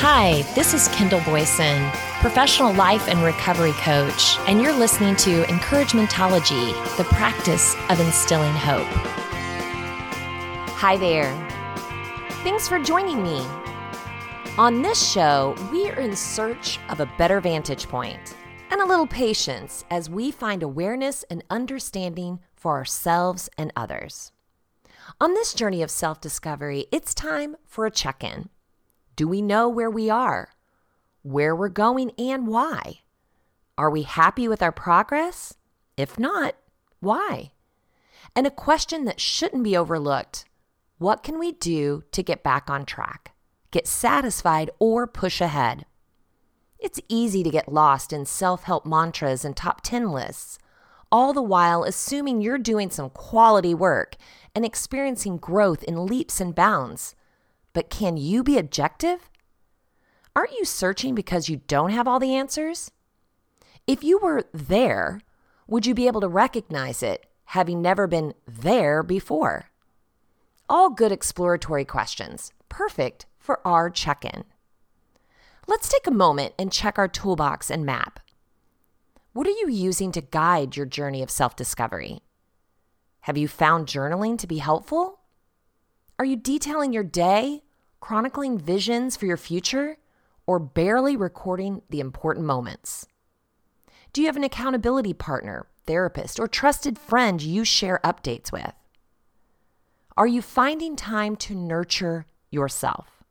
Hi, this is Kendall Boyson, professional life and recovery coach, and you're listening to Encouragementology, the practice of instilling hope. Hi there. Thanks for joining me. On this show, we are in search of a better vantage point and a little patience as we find awareness and understanding for ourselves and others. On this journey of self discovery, it's time for a check in. Do we know where we are, where we're going, and why? Are we happy with our progress? If not, why? And a question that shouldn't be overlooked what can we do to get back on track, get satisfied, or push ahead? It's easy to get lost in self help mantras and top 10 lists, all the while assuming you're doing some quality work and experiencing growth in leaps and bounds. But can you be objective? Aren't you searching because you don't have all the answers? If you were there, would you be able to recognize it, having never been there before? All good exploratory questions, perfect for our check in. Let's take a moment and check our toolbox and map. What are you using to guide your journey of self discovery? Have you found journaling to be helpful? Are you detailing your day chronicling visions for your future, or barely recording the important moments? Do you have an accountability partner, therapist, or trusted friend you share updates with? Are you finding time to nurture yourself?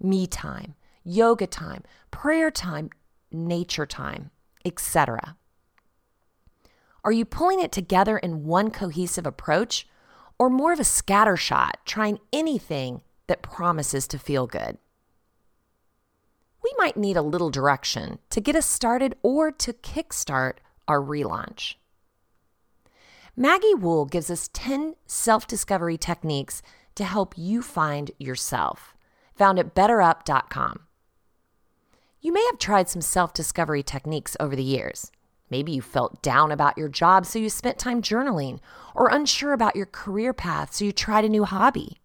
Me time, yoga time, prayer time, nature time, etc. Are you pulling it together in one cohesive approach or more of a scattershot, trying anything that promises to feel good. We might need a little direction to get us started or to kickstart our relaunch. Maggie Wooll gives us 10 self discovery techniques to help you find yourself, found at betterup.com. You may have tried some self discovery techniques over the years. Maybe you felt down about your job, so you spent time journaling, or unsure about your career path, so you tried a new hobby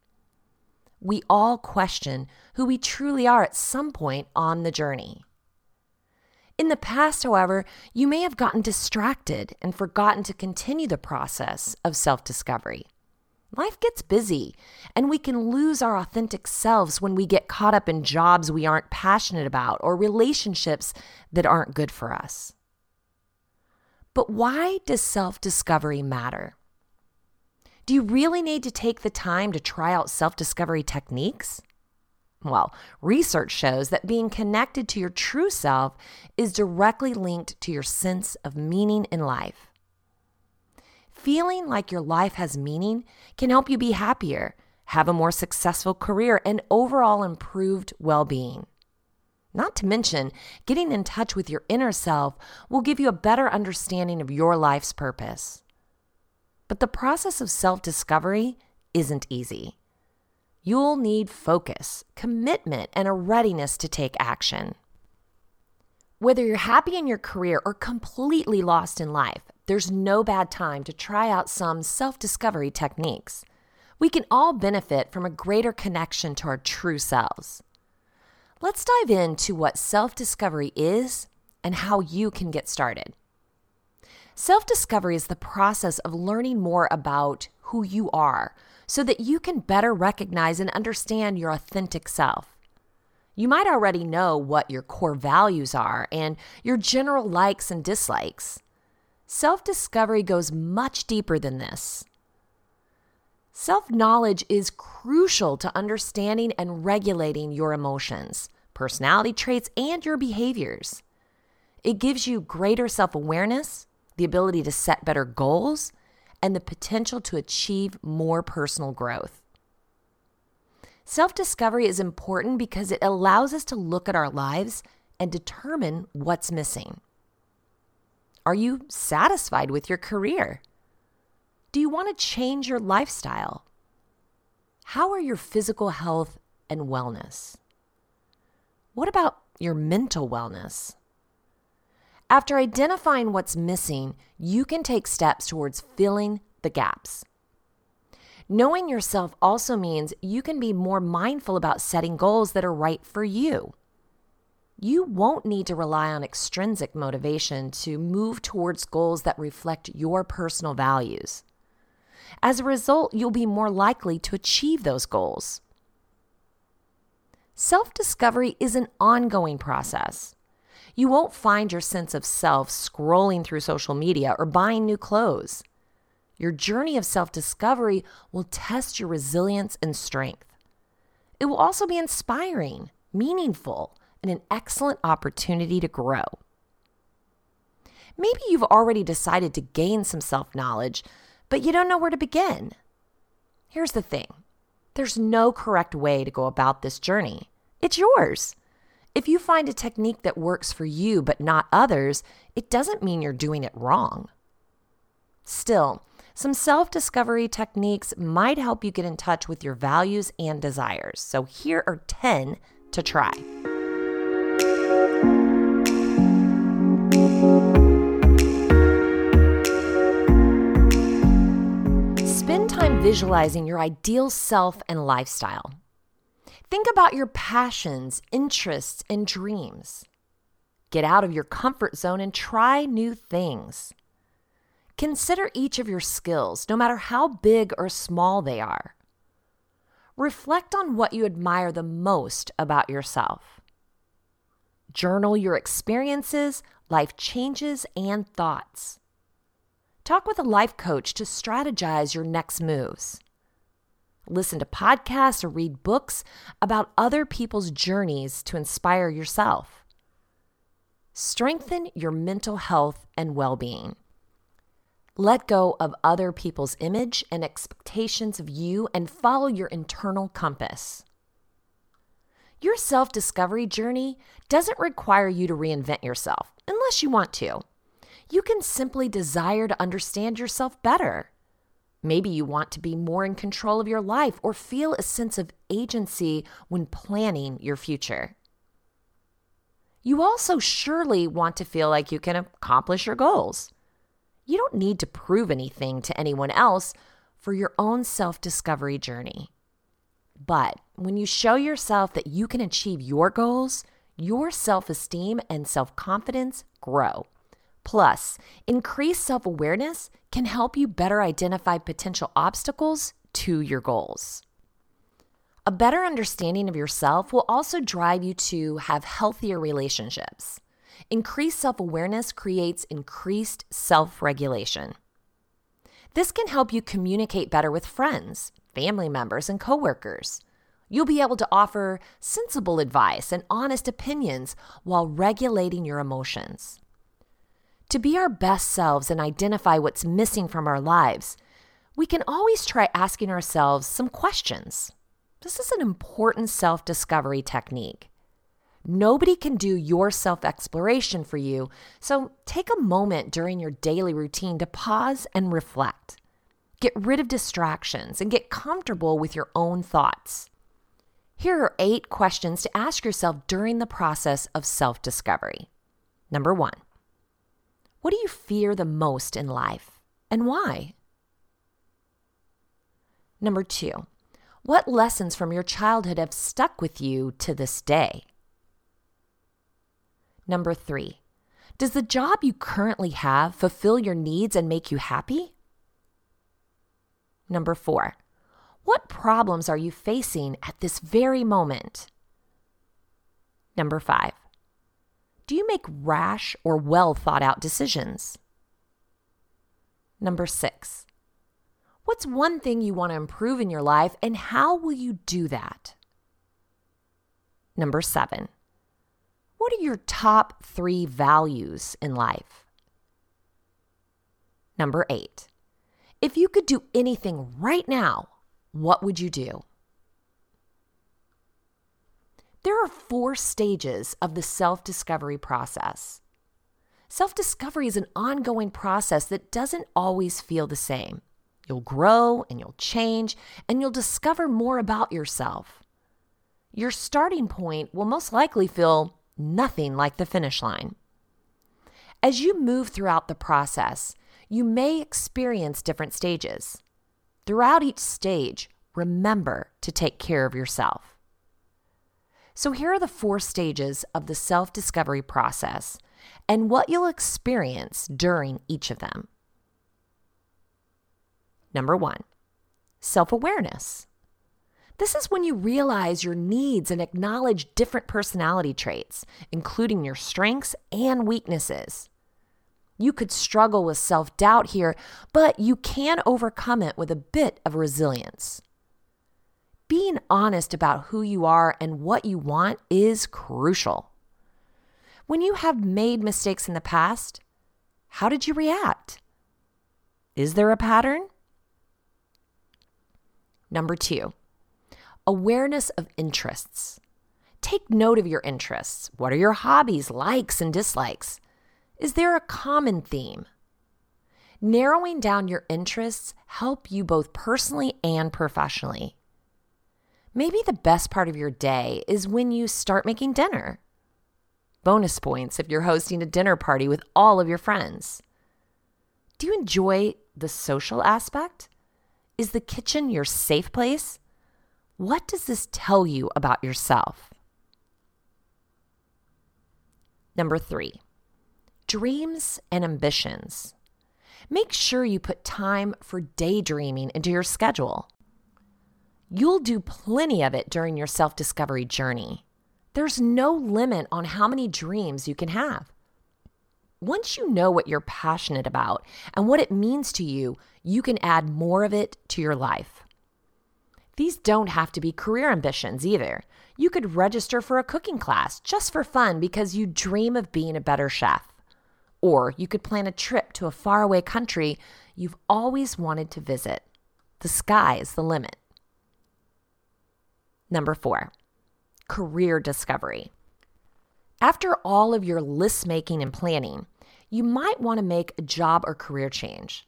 we all question who we truly are at some point on the journey. In the past, however, you may have gotten distracted and forgotten to continue the process of self discovery. Life gets busy, and we can lose our authentic selves when we get caught up in jobs we aren't passionate about or relationships that aren't good for us. But why does self discovery matter? Do you really need to take the time to try out self discovery techniques? Well, research shows that being connected to your true self is directly linked to your sense of meaning in life. Feeling like your life has meaning can help you be happier, have a more successful career, and overall improved well being. Not to mention, getting in touch with your inner self will give you a better understanding of your life's purpose. But the process of self discovery isn't easy. You'll need focus, commitment, and a readiness to take action. Whether you're happy in your career or completely lost in life, there's no bad time to try out some self discovery techniques. We can all benefit from a greater connection to our true selves. Let's dive into what self discovery is and how you can get started. Self discovery is the process of learning more about who you are so that you can better recognize and understand your authentic self. You might already know what your core values are and your general likes and dislikes. Self discovery goes much deeper than this. Self knowledge is crucial to understanding and regulating your emotions, personality traits, and your behaviors. It gives you greater self awareness the ability to set better goals, and the potential to achieve more personal growth. Self discovery is important because it allows us to look at our lives and determine what's missing. Are you satisfied with your career? Do you want to change your lifestyle? How are your physical health and wellness? What about your mental wellness? After identifying what's missing, you can take steps towards filling the gaps. Knowing yourself also means you can be more mindful about setting goals that are right for you. you won't need to rely on extrinsic motivation to move towards goals that reflect your personal values. As a result, you'll be more likely to achieve those goals. Self discovery is an ongoing process. You won't find your sense of self scrolling through social media or buying new clothes. Your journey of self discovery will test your resilience and strength. It will also be inspiring, meaningful, and an excellent opportunity to grow. Maybe you've already decided to gain some self knowledge, but you don't know where to begin. Here's the thing there's no correct way to go about this journey, it's yours. If you find a technique that works for you but not others, it doesn't mean you're doing it wrong. Still, some self discovery techniques might help you get in touch with your values and desires. So here are 10 to try. Visualizing your ideal self and lifestyle. Think about your passions, interests, and dreams. Get out of your comfort zone and try new things. Consider each of your skills, no matter how big or small they are. Reflect on what you admire the most about yourself. Journal your experiences, life changes, and thoughts. Talk with a life coach to strategize your next moves. Listen to podcasts or read books about other people's journeys to inspire yourself. Strengthen your mental health and well being. Let go of other people's image and expectations of you and follow your internal compass. Your self discovery journey doesn't require you to reinvent yourself unless you want to. You can simply desire to understand yourself better. Maybe you want to be more in control of your life or feel a sense of agency when planning your future. You also surely want to feel like you can accomplish your goals. You don't need to prove anything to anyone else for your own self discovery journey. But when you show yourself that you can achieve your goals, your self esteem and self confidence grow. Plus, increased self awareness can help you better identify potential obstacles to your goals. A better understanding of yourself will also drive you to have healthier relationships. Increased self awareness creates increased self regulation. This can help you communicate better with friends, family members, and coworkers. You'll be able to offer sensible advice and honest opinions while regulating your emotions. To be our best selves and identify what's missing from our lives, we can always try asking ourselves some questions. This is an important self discovery technique. Nobody can do your self exploration for you, so take a moment during your daily routine to pause and reflect. Get rid of distractions and get comfortable with your own thoughts. Here are eight questions to ask yourself during the process of self discovery. Number one What do you fear the most in life and why? Number two What lessons from your childhood have stuck with you to this day? Number three, does the job you currently have fulfill your needs and make you happy? Number four, what problems are you facing at this very moment? Number five, do you make rash or well thought out decisions? Number six, what's one thing you want to improve in your life and how will you do that? Number seven, what are your top three values in life? Number eight, if you could do anything right now, what would you do? There are four stages of the self discovery process. Self discovery is an ongoing process that doesn't always feel the same. You'll grow and you'll change and you'll discover more about yourself. Your starting point will most likely feel nothing like the finish line. As you move throughout the process, you may experience different stages. Throughout each stage, remember to take care of yourself. So, here are the four stages of the self discovery process and what you'll experience during each of them. Number one, self awareness. This is when you realize your needs and acknowledge different personality traits, including your strengths and weaknesses. You could struggle with self doubt here, but you can overcome it with a bit of resilience. Being honest about who you are and what you want is crucial. When you have made mistakes in the past, how did you react? Is there a pattern? Number two, awareness of interests. Take note of your interests. What are your hobbies, likes, and dislikes? Is there a common theme? Narrowing down your interests help you both personally and professionally. Maybe the best part of your day is when you start making dinner. Bonus points if you're hosting a dinner party with all of your friends. Do you enjoy the social aspect? Is the kitchen your safe place? What does this tell you about yourself? Number three, dreams and ambitions. Make sure you put time for daydreaming into your schedule. You'll do plenty of it during your self discovery journey. There's no limit on how many dreams you can have. Once you know what you're passionate about and what it means to you, you can add more of it to your life. These don't have to be career ambitions either. You could register for a cooking class just for fun because you dream of being a better chef. Or you could plan a trip to a faraway country you've always wanted to visit. The sky is the limit. Number four, career discovery. After all of your list making and planning, you might want to make a job or career change.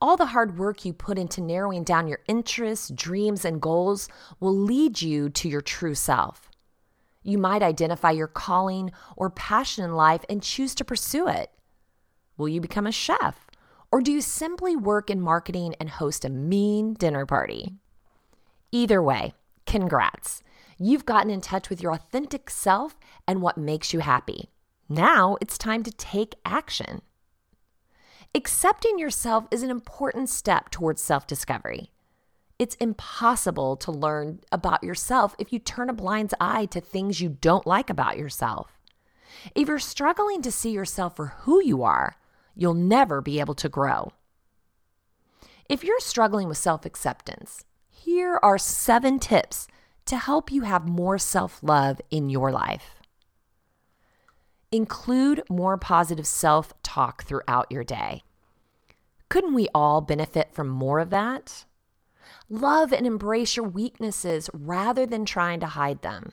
All the hard work you put into narrowing down your interests, dreams, and goals will lead you to your true self. You might identify your calling or passion in life and choose to pursue it. Will you become a chef? Or do you simply work in marketing and host a mean dinner party? Either way, congrats. You've gotten in touch with your authentic self and what makes you happy. Now it's time to take action. Accepting yourself is an important step towards self discovery. It's impossible to learn about yourself if you turn a blind eye to things you don't like about yourself. If you're struggling to see yourself for who you are, you'll never be able to grow. If you're struggling with self acceptance, here are seven tips to help you have more self love in your life. Include more positive self talk throughout your day. Couldn't we all benefit from more of that? Love and embrace your weaknesses rather than trying to hide them.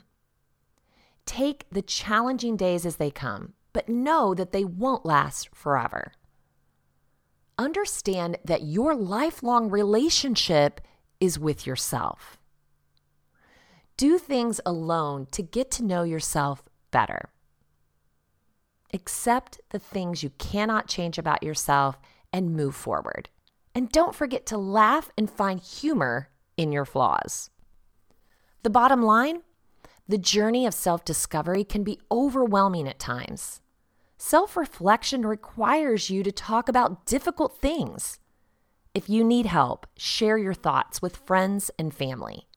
Take the challenging days as they come, but know that they won't last forever. Understand that your lifelong relationship is with yourself. Do things alone to get to know yourself better. Accept the things you cannot change about yourself and move forward. And don't forget to laugh and find humor in your flaws. The bottom line the journey of self discovery can be overwhelming at times. Self reflection requires you to talk about difficult things. If you need help, share your thoughts with friends and family.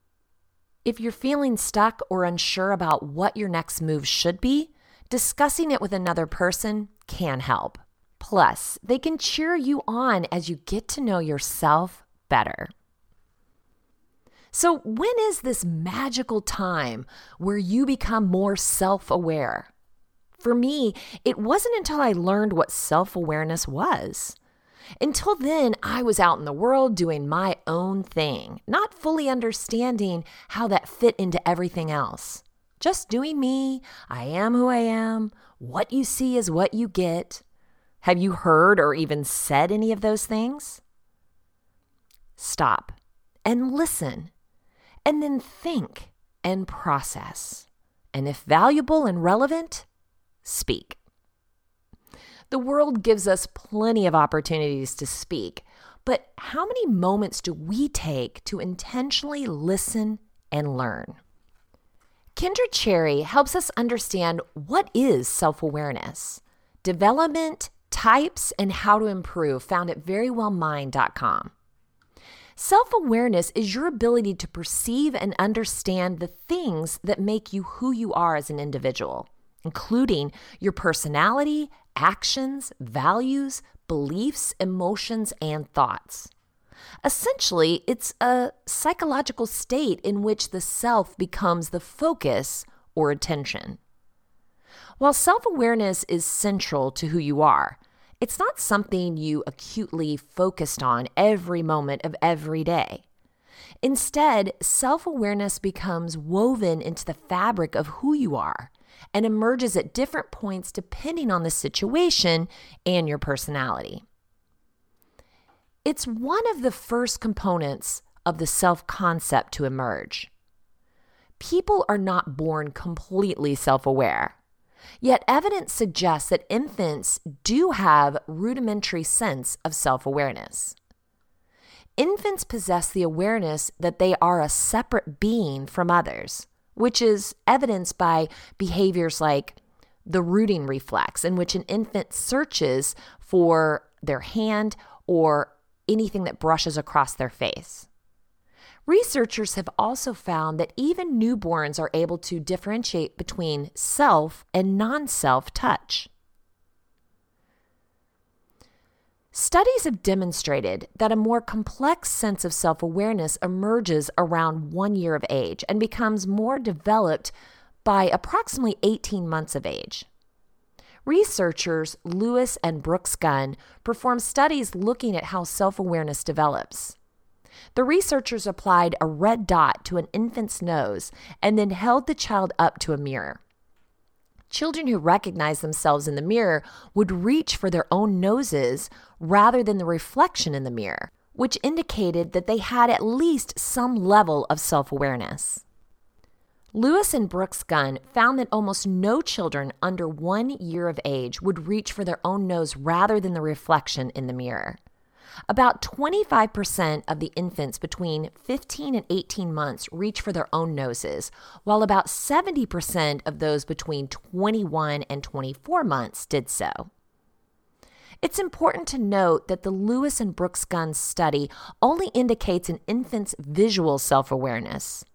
If you're feeling stuck or unsure about what your next move should be, discussing it with another person can help. Plus, they can cheer you on as you get to know yourself better. So, when is this magical time where you become more self aware? For me, it wasn't until I learned what self awareness was. Until then, I was out in the world doing my own thing, not fully understanding how that fit into everything else. Just doing me. I am who I am. What you see is what you get. Have you heard or even said any of those things? Stop and listen, and then think and process. And if valuable and relevant, speak. The world gives us plenty of opportunities to speak, but how many moments do we take to intentionally listen and learn? Kendra Cherry helps us understand what is self awareness, development, types, and how to improve, found at verywellmind.com. Self awareness is your ability to perceive and understand the things that make you who you are as an individual, including your personality, actions, values, beliefs, emotions, and thoughts. Essentially, it's a psychological state in which the self becomes the focus or attention. While self awareness is central to who you are, it's not something you acutely focused on every moment of every day. Instead, self awareness becomes woven into the fabric of who you are and emerges at different points depending on the situation and your personality. It's one of the first components of the self concept to emerge. People are not born completely self aware. Yet evidence suggests that infants do have rudimentary sense of self-awareness. Infants possess the awareness that they are a separate being from others, which is evidenced by behaviors like the rooting reflex, in which an infant searches for their hand or anything that brushes across their face. Researchers have also found that even newborns are able to differentiate between self and non self touch. Studies have demonstrated that a more complex sense of self awareness emerges around one year of age and becomes more developed by approximately 18 months of age. Researchers Lewis and Brooks Gunn performed studies looking at how self awareness develops. The researchers applied a red dot to an infant's nose and then held the child up to a mirror. Children who recognized themselves in the mirror would reach for their own noses rather than the reflection in the mirror, which indicated that they had at least some level of self awareness. Lewis and Brooks Gunn found that almost no children under one year of age would reach for their own nose rather than the reflection in the mirror. About 25% of the infants between 15 and 18 months reach for their own noses, while about 70% of those between 21 and 24 months did so. It's important to note that the Lewis and Brooks Gunn study only indicates an infant's visual self awareness.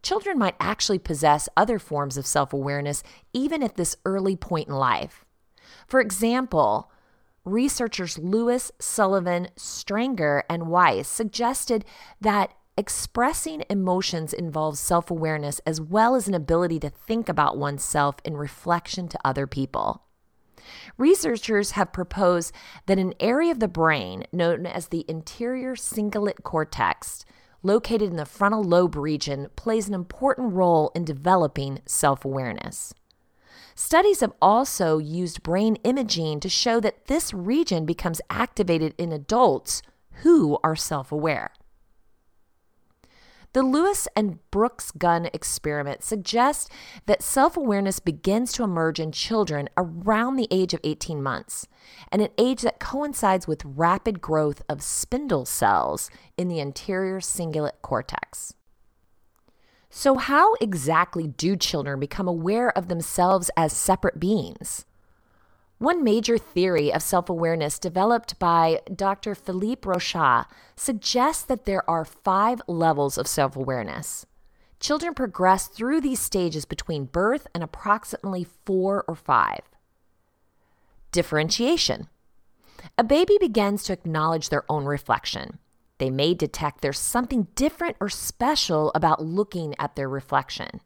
Children might actually possess other forms of self awareness even at this early point in life. For example, researchers Lewis, Sullivan, Stanger, and Weiss suggested that expressing emotions involves self awareness as well as an ability to think about oneself in reflection to other people. Researchers have proposed that an area of the brain known as the anterior cingulate cortex, located in the frontal lobe region, plays an important role in developing self awareness. Studies have also used brain imaging to show that this region becomes activated in adults who are self aware. The Lewis and Brooks Gunn experiment suggests that self awareness begins to emerge in children around the age of 18 months, and an age that coincides with rapid growth of spindle cells in the anterior cingulate cortex. So, how exactly do children become aware of themselves as separate beings? One major theory of self awareness developed by Dr. Philippe Rochat suggests that there are five levels of self awareness. Children progress through these stages between birth and approximately four or five. Differentiation. A baby begins to acknowledge their own reflection. They may detect there's something different or special about looking at their reflection.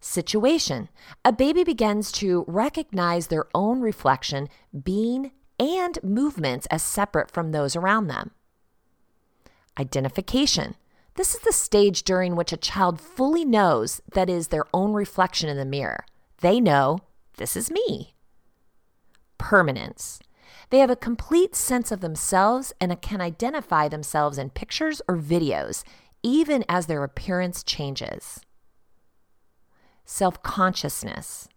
Situation A baby begins to recognize their own reflection, being, and movements as separate from those around them. Identification This is the stage during which a child fully knows that is their own reflection in the mirror. They know, this is me. Permanence they have a complete sense of themselves and can identify themselves in pictures or videos, even as their appearance changes. Self consciousness.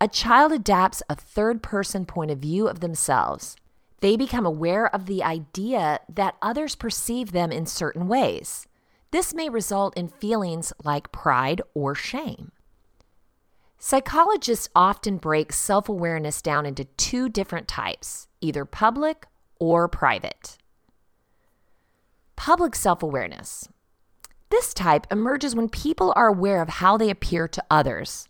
A child adapts a third person point of view of themselves. They become aware of the idea that others perceive them in certain ways. This may result in feelings like pride or shame. Psychologists often break self awareness down into two different types either public or private. Public self awareness. This type emerges when people are aware of how they appear to others.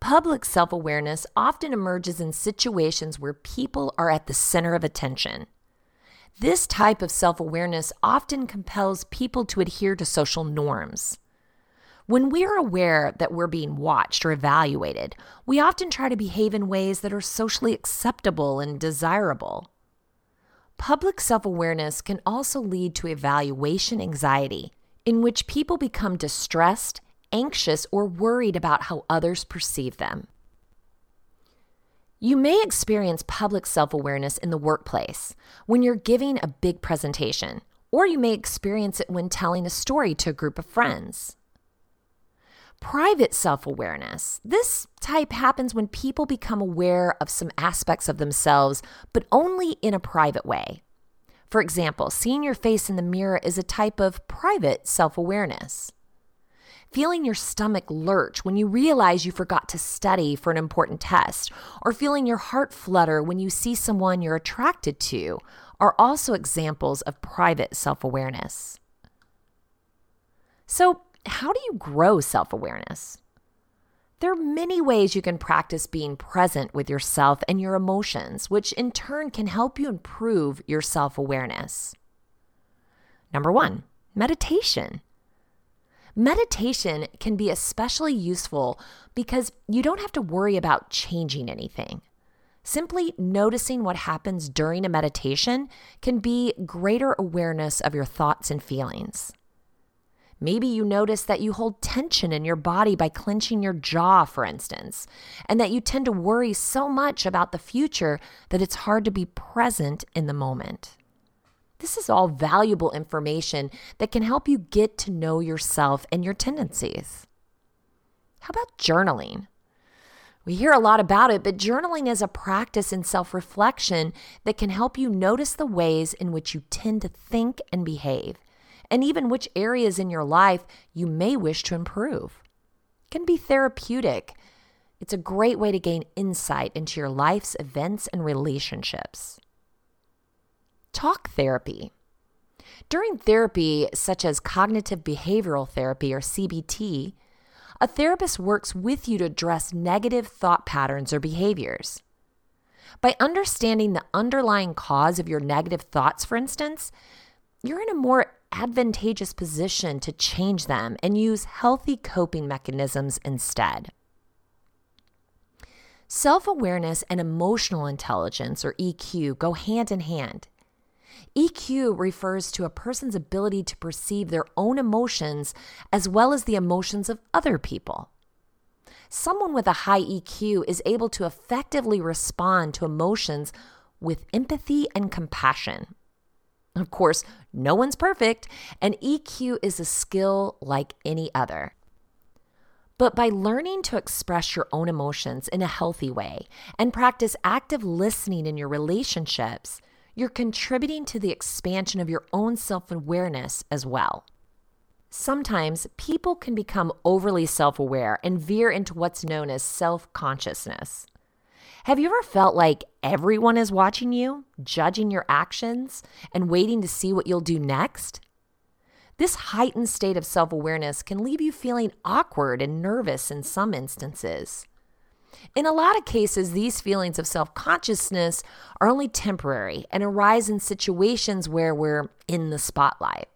Public self awareness often emerges in situations where people are at the center of attention. This type of self awareness often compels people to adhere to social norms. When we are aware that we're being watched or evaluated, we often try to behave in ways that are socially acceptable and desirable. Public self awareness can also lead to evaluation anxiety, in which people become distressed, anxious, or worried about how others perceive them. You may experience public self awareness in the workplace when you're giving a big presentation, or you may experience it when telling a story to a group of friends. Private self awareness. This type happens when people become aware of some aspects of themselves, but only in a private way. For example, seeing your face in the mirror is a type of private self awareness. Feeling your stomach lurch when you realize you forgot to study for an important test, or feeling your heart flutter when you see someone you're attracted to, are also examples of private self awareness. So, how do you grow self awareness? There are many ways you can practice being present with yourself and your emotions, which in turn can help you improve your self awareness. Number one, meditation. Meditation can be especially useful because you don't have to worry about changing anything. Simply noticing what happens during a meditation can be greater awareness of your thoughts and feelings. Maybe you notice that you hold tension in your body by clenching your jaw, for instance, and that you tend to worry so much about the future that it's hard to be present in the moment. This is all valuable information that can help you get to know yourself and your tendencies. How about journaling? We hear a lot about it, but journaling is a practice in self reflection that can help you notice the ways in which you tend to think and behave and even which areas in your life you may wish to improve. It can be therapeutic. It's a great way to gain insight into your life's events and relationships. Talk therapy. During therapy, such as cognitive behavioral therapy or CBT, a therapist works with you to address negative thought patterns or behaviors. By understanding the underlying cause of your negative thoughts, for instance, you're in a more advantageous position to change them and use healthy coping mechanisms instead. Self awareness and emotional intelligence, or EQ, go hand in hand. EQ refers to a person's ability to perceive their own emotions as well as the emotions of other people. Someone with a high EQ is able to effectively respond to emotions with empathy and compassion. Of course, no one's perfect, and EQ is a skill like any other. But by learning to express your own emotions in a healthy way and practice active listening in your relationships, you're contributing to the expansion of your own self awareness as well. Sometimes people can become overly self aware and veer into what's known as self consciousness. Have you ever felt like everyone is watching you, judging your actions, and waiting to see what you'll do next? This heightened state of self awareness can leave you feeling awkward and nervous in some instances. In a lot of cases, these feelings of self consciousness are only temporary and arise in situations where we're in the spotlight.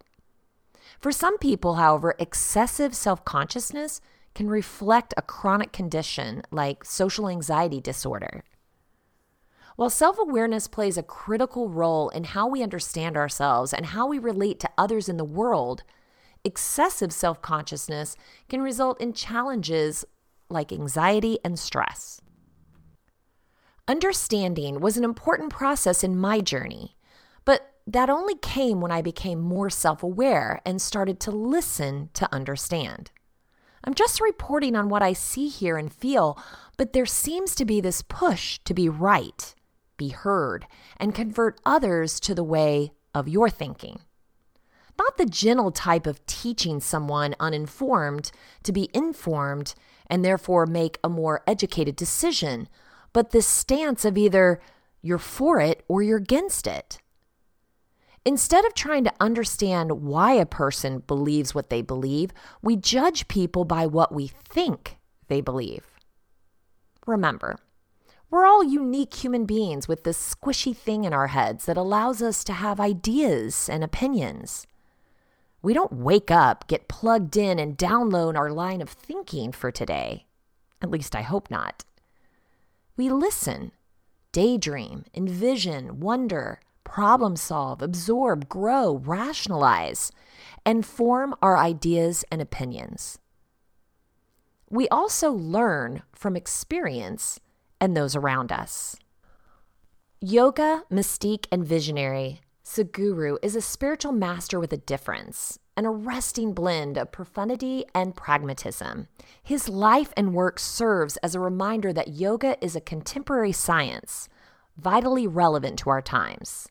For some people, however, excessive self consciousness can reflect a chronic condition like social anxiety disorder. While self awareness plays a critical role in how we understand ourselves and how we relate to others in the world, excessive self consciousness can result in challenges like anxiety and stress. Understanding was an important process in my journey, but that only came when I became more self aware and started to listen to understand. I'm just reporting on what I see, hear, and feel, but there seems to be this push to be right, be heard, and convert others to the way of your thinking. not the gentle type of teaching someone uninformed to be informed and therefore make a more educated decision, but this stance of either you're for it or you're against it. Instead of trying to understand why a person believes what they believe, we judge people by what we think they believe. Remember, we're all unique human beings with this squishy thing in our heads that allows us to have ideas and opinions. We don't wake up, get plugged in, and download our line of thinking for today. At least I hope not. We listen, daydream, envision, wonder, problem solve, absorb, grow, rationalize, and form our ideas and opinions. We also learn from experience and those around us. Yoga, mystique, and visionary, Sadhguru is a spiritual master with a difference, an arresting blend of profundity and pragmatism. His life and work serves as a reminder that yoga is a contemporary science, vitally relevant to our times.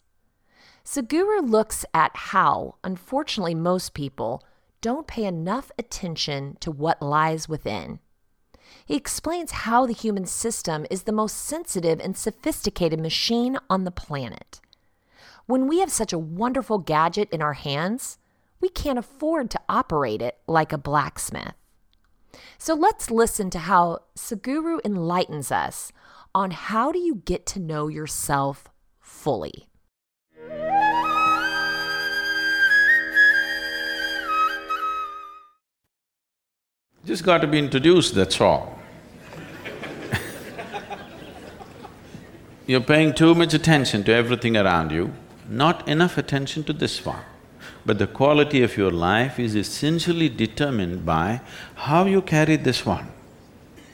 Sadhguru looks at how, unfortunately, most people don't pay enough attention to what lies within. He explains how the human system is the most sensitive and sophisticated machine on the planet. When we have such a wonderful gadget in our hands, we can't afford to operate it like a blacksmith. So let's listen to how Sadhguru enlightens us on how do you get to know yourself fully. Just got to be introduced, that's all. You're paying too much attention to everything around you, not enough attention to this one. But the quality of your life is essentially determined by how you carry this one.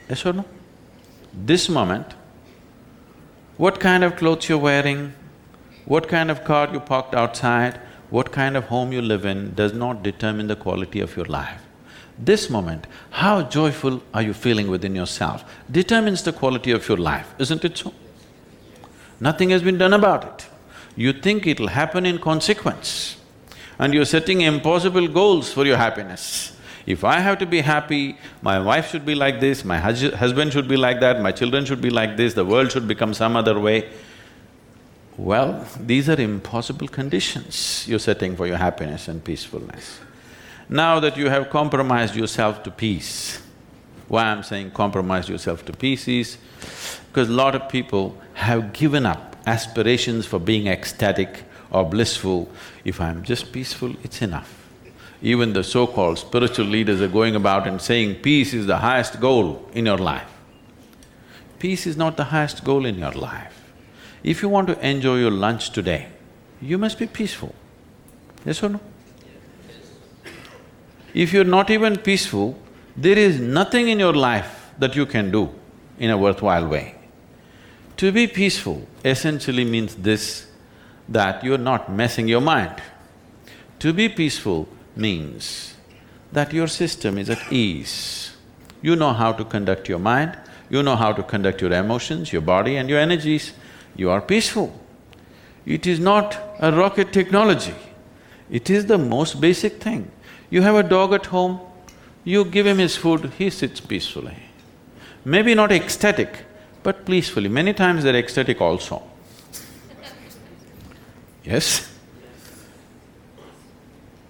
Yes or no? This moment, what kind of clothes you're wearing, what kind of car you parked outside, what kind of home you live in does not determine the quality of your life. This moment, how joyful are you feeling within yourself, determines the quality of your life, isn't it so? Nothing has been done about it. You think it'll happen in consequence and you're setting impossible goals for your happiness. If I have to be happy, my wife should be like this, my hus husband should be like that, my children should be like this, the world should become some other way. Well, these are impossible conditions you're setting for your happiness and peacefulness. Now that you have compromised yourself to peace, why I'm saying compromise yourself to peace is because a lot of people have given up aspirations for being ecstatic or blissful. If I'm just peaceful, it's enough. Even the so-called spiritual leaders are going about and saying peace is the highest goal in your life. Peace is not the highest goal in your life. If you want to enjoy your lunch today, you must be peaceful. Yes or no? If you're not even peaceful, there is nothing in your life that you can do in a worthwhile way. To be peaceful essentially means this, that you're not messing your mind. To be peaceful means that your system is at ease. You know how to conduct your mind, you know how to conduct your emotions, your body and your energies, you are peaceful. It is not a rocket technology, it is the most basic thing. You have a dog at home, you give him his food, he sits peacefully. Maybe not ecstatic, but peacefully. Many times they're ecstatic also. Yes?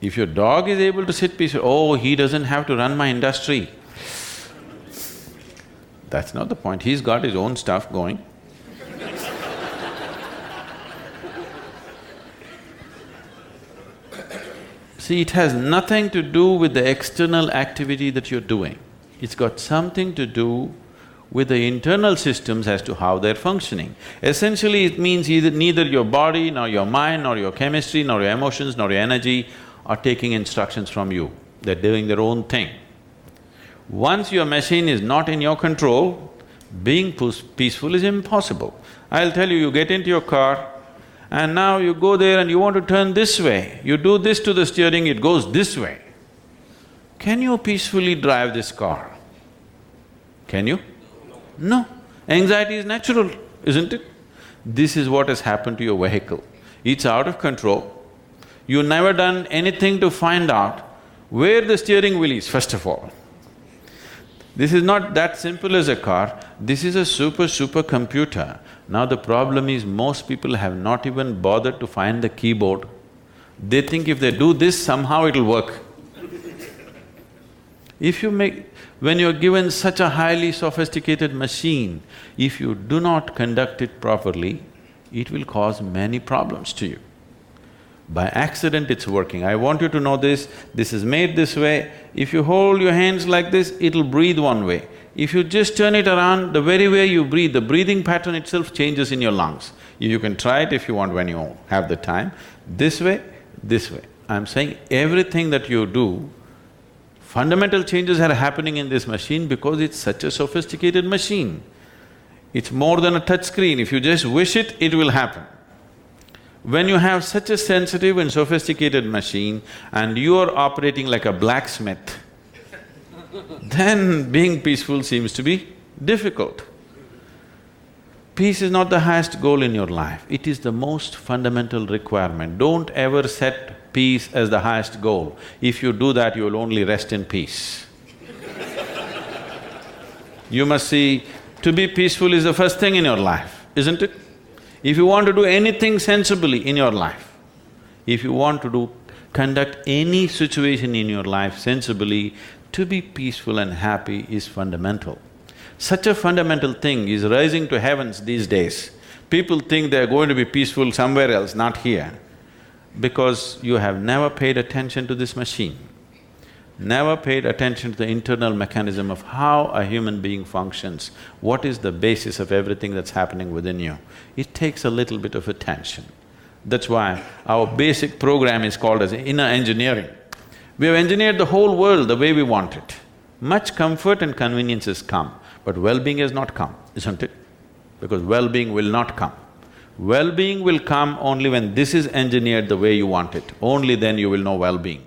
If your dog is able to sit peacefully, oh, he doesn't have to run my industry. That's not the point, he's got his own stuff going. See, it has nothing to do with the external activity that you're doing. It's got something to do with the internal systems as to how they're functioning. Essentially, it means either neither your body, nor your mind, nor your chemistry, nor your emotions, nor your energy are taking instructions from you. They're doing their own thing. Once your machine is not in your control, being peaceful is impossible. I'll tell you, you get into your car and now you go there and you want to turn this way, you do this to the steering, it goes this way. Can you peacefully drive this car? Can you? No. Anxiety is natural, isn't it? This is what has happened to your vehicle. It's out of control. You've never done anything to find out where the steering wheel is, first of all. This is not that simple as a car, this is a super, super computer. Now the problem is most people have not even bothered to find the keyboard. They think if they do this, somehow it'll work. if you make… when you're given such a highly sophisticated machine, if you do not conduct it properly, it will cause many problems to you. By accident it's working. I want you to know this, this is made this way. If you hold your hands like this, it'll breathe one way. If you just turn it around, the very way you breathe, the breathing pattern itself changes in your lungs. You can try it if you want when you have the time. This way, this way. I'm saying everything that you do, fundamental changes are happening in this machine because it's such a sophisticated machine. It's more than a touch screen. If you just wish it, it will happen. When you have such a sensitive and sophisticated machine and you are operating like a blacksmith, then being peaceful seems to be difficult. Peace is not the highest goal in your life, it is the most fundamental requirement. Don't ever set peace as the highest goal. If you do that, you will only rest in peace. you must see, to be peaceful is the first thing in your life, isn't it? If you want to do anything sensibly in your life, if you want to do… conduct any situation in your life sensibly, to be peaceful and happy is fundamental. Such a fundamental thing is rising to heavens these days. People think they're going to be peaceful somewhere else, not here, because you have never paid attention to this machine never paid attention to the internal mechanism of how a human being functions, what is the basis of everything that's happening within you. It takes a little bit of attention. That's why our basic program is called as inner engineering. We have engineered the whole world the way we want it. Much comfort and convenience has come, but well-being has not come, isn't it? Because well-being will not come. Well-being will come only when this is engineered the way you want it, only then you will know well-being.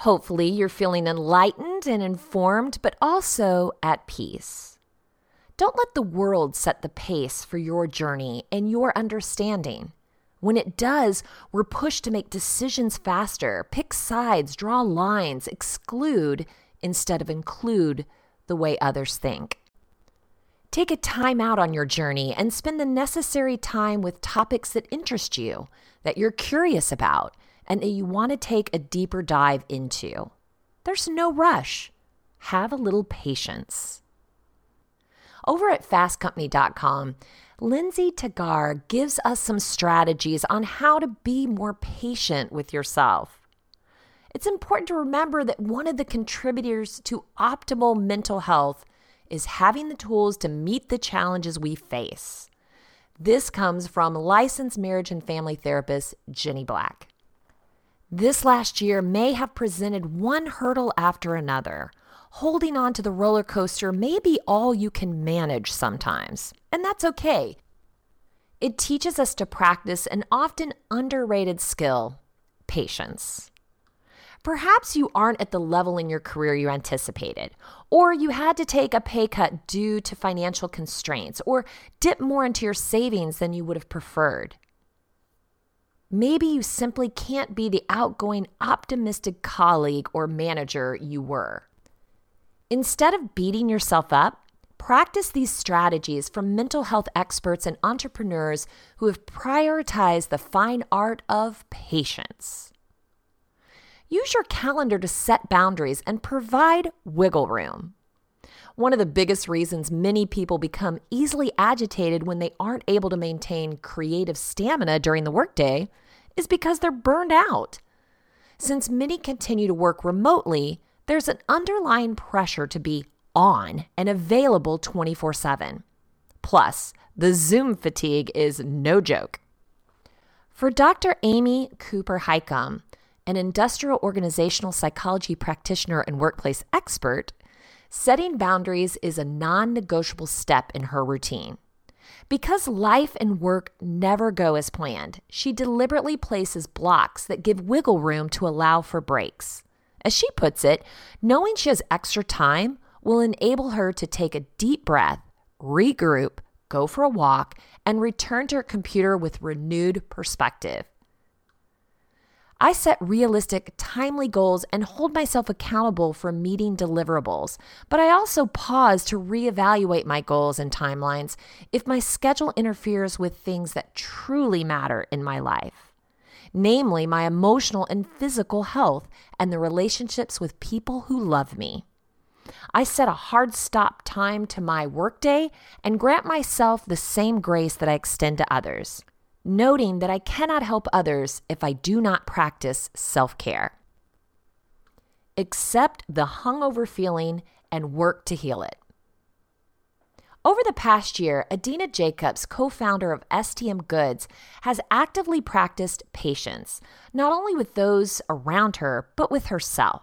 Hopefully, you're feeling enlightened and informed, but also at peace. Don't let the world set the pace for your journey and your understanding. When it does, we're pushed to make decisions faster, pick sides, draw lines, exclude instead of include the way others think. Take a time out on your journey and spend the necessary time with topics that interest you, that you're curious about, and that you want to take a deeper dive into. There's no rush. Have a little patience. Over at fastcompany.com, Lindsay Tigar gives us some strategies on how to be more patient with yourself. It's important to remember that one of the contributors to optimal mental health is having the tools to meet the challenges we face. This comes from licensed marriage and family therapist Jenny Black. This last year may have presented one hurdle after another. Holding on to the roller coaster may be all you can manage sometimes, and that's okay. It teaches us to practice an often underrated skill patience. Perhaps you aren't at the level in your career you anticipated, or you had to take a pay cut due to financial constraints, or dip more into your savings than you would have preferred. Maybe you simply can't be the outgoing, optimistic colleague or manager you were. Instead of beating yourself up, practice these strategies from mental health experts and entrepreneurs who have prioritized the fine art of patience. Use your calendar to set boundaries and provide wiggle room. One of the biggest reasons many people become easily agitated when they aren't able to maintain creative stamina during the workday is because they're burned out. Since many continue to work remotely, there's an underlying pressure to be on and available 24 7. Plus, the Zoom fatigue is no joke. For Dr. Amy Cooper Hakim, an industrial organizational psychology practitioner and workplace expert, setting boundaries is a non negotiable step in her routine. Because life and work never go as planned, she deliberately places blocks that give wiggle room to allow for breaks. As she puts it, knowing she has extra time will enable her to take a deep breath, regroup, go for a walk, and return to her computer with renewed perspective. I set realistic, timely goals and hold myself accountable for meeting deliverables, but I also pause to reevaluate my goals and timelines if my schedule interferes with things that truly matter in my life, namely my emotional and physical health and the relationships with people who love me. I set a hard stop time to my workday and grant myself the same grace that I extend to others noting that I cannot help others if I do not practice self care. Accept the hungover feeling and work to heal it. Over the past year, Adina Jacobs, co founder of STM Goods, has actively practiced patience, not only with those around her, but with herself.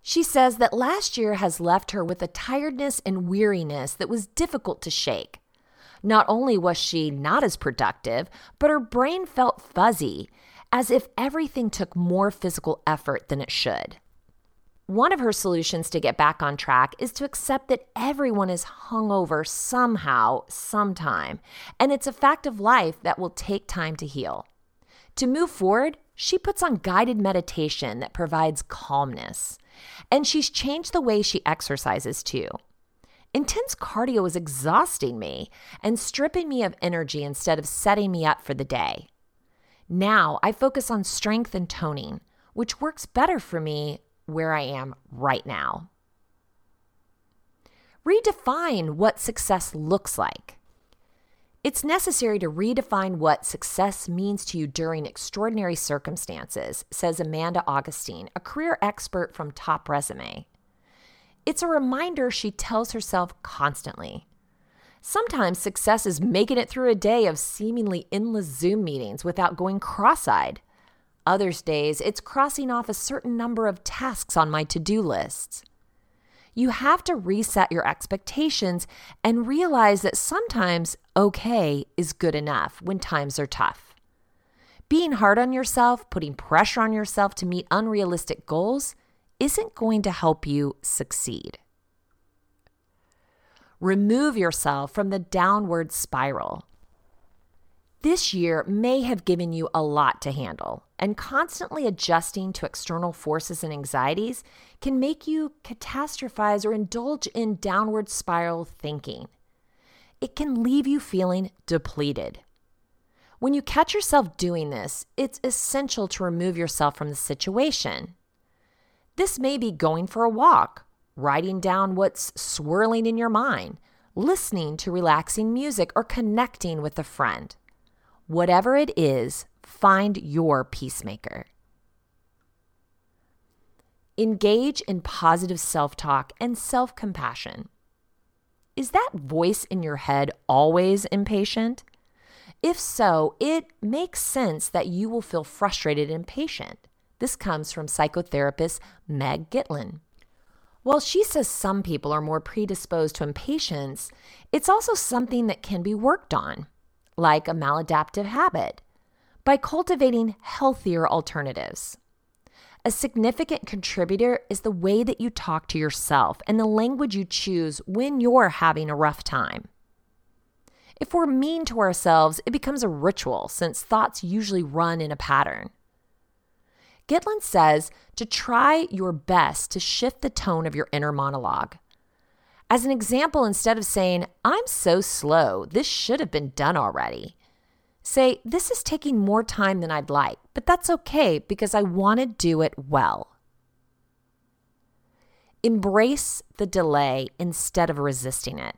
She says that last year has left her with a tiredness and weariness that was difficult to shake. Not only was she not as productive, but her brain felt fuzzy, as if everything took more physical effort than it should. One of her solutions to get back on track is to accept that everyone is hungover somehow, sometime, and it's a fact of life that will take time to heal. To move forward, she puts on guided meditation that provides calmness. And she's changed the way she exercises too. Intense cardio was exhausting me and stripping me of energy instead of setting me up for the day. Now I focus on strength and toning, which works better for me where I am right now. Redefine what success looks like. It's necessary to redefine what success means to you during extraordinary circumstances, says Amanda Augustine, a career expert from Top Resume. It's a reminder she tells herself constantly. Sometimes success is making it through a day of seemingly endless Zoom meetings without going cross eyed. Others days, it's crossing off a certain number of tasks on my to do lists. You have to reset your expectations and realize that sometimes okay is good enough when times are tough. Being hard on yourself, putting pressure on yourself to meet unrealistic goals, isn't going to help you succeed. Remove yourself from the downward spiral. This year may have given you a lot to handle, and constantly adjusting to external forces and anxieties can make you catastrophize or indulge in downward spiral thinking. It can leave you feeling depleted. When you catch yourself doing this, it's essential to remove yourself from the situation. This may be going for a walk, writing down what's swirling in your mind, listening to relaxing music, or connecting with a friend. Whatever it is, find your peacemaker. Engage in positive self talk and self compassion. Is that voice in your head always impatient? If so, it makes sense that you will feel frustrated and impatient. This comes from psychotherapist Meg Gitlin. While she says some people are more predisposed to impatience, it's also something that can be worked on, like a maladaptive habit, by cultivating healthier alternatives. A significant contributor is the way that you talk to yourself and the language you choose when you're having a rough time. If we're mean to ourselves, it becomes a ritual since thoughts usually run in a pattern. Gitlin says to try your best to shift the tone of your inner monologue. As an example, instead of saying, I'm so slow, this should have been done already, say, This is taking more time than I'd like, but that's okay because I want to do it well. Embrace the delay instead of resisting it.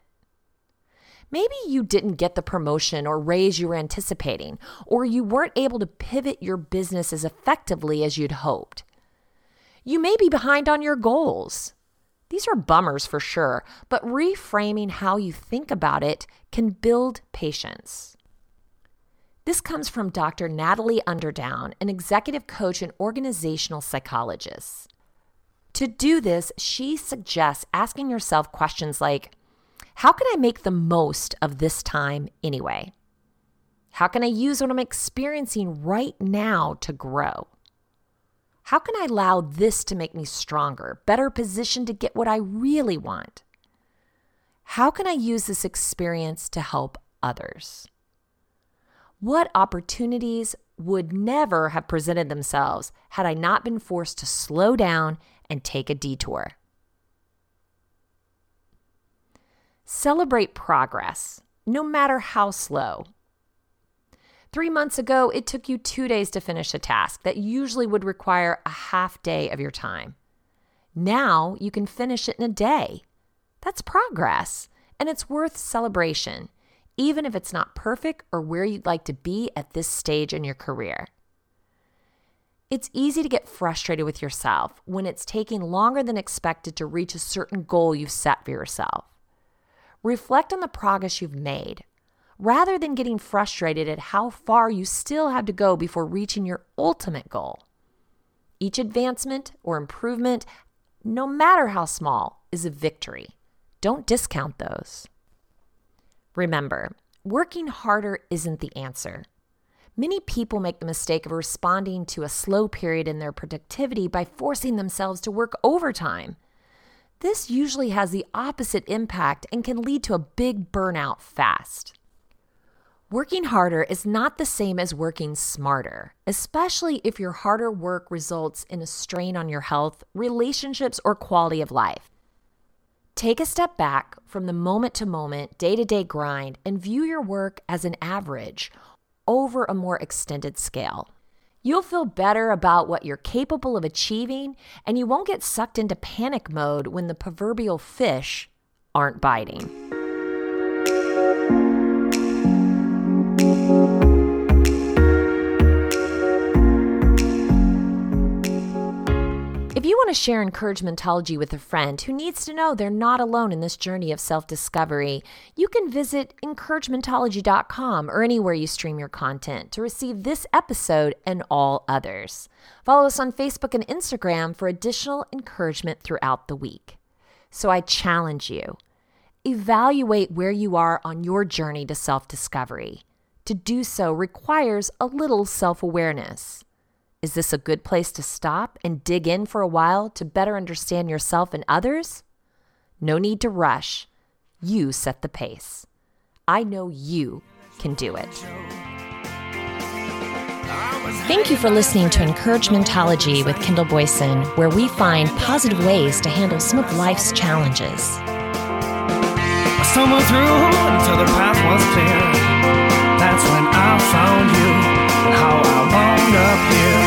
Maybe you didn't get the promotion or raise you were anticipating, or you weren't able to pivot your business as effectively as you'd hoped. You may be behind on your goals. These are bummers for sure, but reframing how you think about it can build patience. This comes from Dr. Natalie Underdown, an executive coach and organizational psychologist. To do this, she suggests asking yourself questions like How can I make the most of this time anyway? How can I use what I'm experiencing right now to grow? How can I allow this to make me stronger, better positioned to get what I really want? How can I use this experience to help others? What opportunities would never have presented themselves had I not been forced to slow down and take a detour? Celebrate progress, no matter how slow. Three months ago, it took you two days to finish a task that usually would require a half day of your time. Now you can finish it in a day. That's progress, and it's worth celebration, even if it's not perfect or where you'd like to be at this stage in your career. It's easy to get frustrated with yourself when it's taking longer than expected to reach a certain goal you've set for yourself. Reflect on the progress you've made rather than getting frustrated at how far you still have to go before reaching your ultimate goal. Each advancement or improvement, no matter how small, is a victory. Don't discount those. Remember, working harder isn't the answer. Many people make the mistake of responding to a slow period in their productivity by forcing themselves to work overtime. This usually has the opposite impact and can lead to a big burnout fast. Working harder is not the same as working smarter, especially if your harder work results in a strain on your health, relationships, or quality of life. Take a step back from the moment to moment, day to day grind and view your work as an average over a more extended scale. You'll feel better about what you're capable of achieving, and you won't get sucked into panic mode when the proverbial fish aren't biting. Want to share encouragementology with a friend who needs to know they're not alone in this journey of self discovery, you can visit encouragementology.com or anywhere you stream your content to receive this episode and all others. Follow us on Facebook and Instagram for additional encouragement throughout the week. So I challenge you evaluate where you are on your journey to self discovery. To do so requires a little self awareness. Is this a good place to stop and dig in for a while to better understand yourself and others? No need to rush. You set the pace. I know you can do it. Thank you for listening to Encouragementology with Kendall Boyson, where we find positive ways to handle some of life's challenges. I stumbled through until the path was clear. That's when I found you and how I wound up here.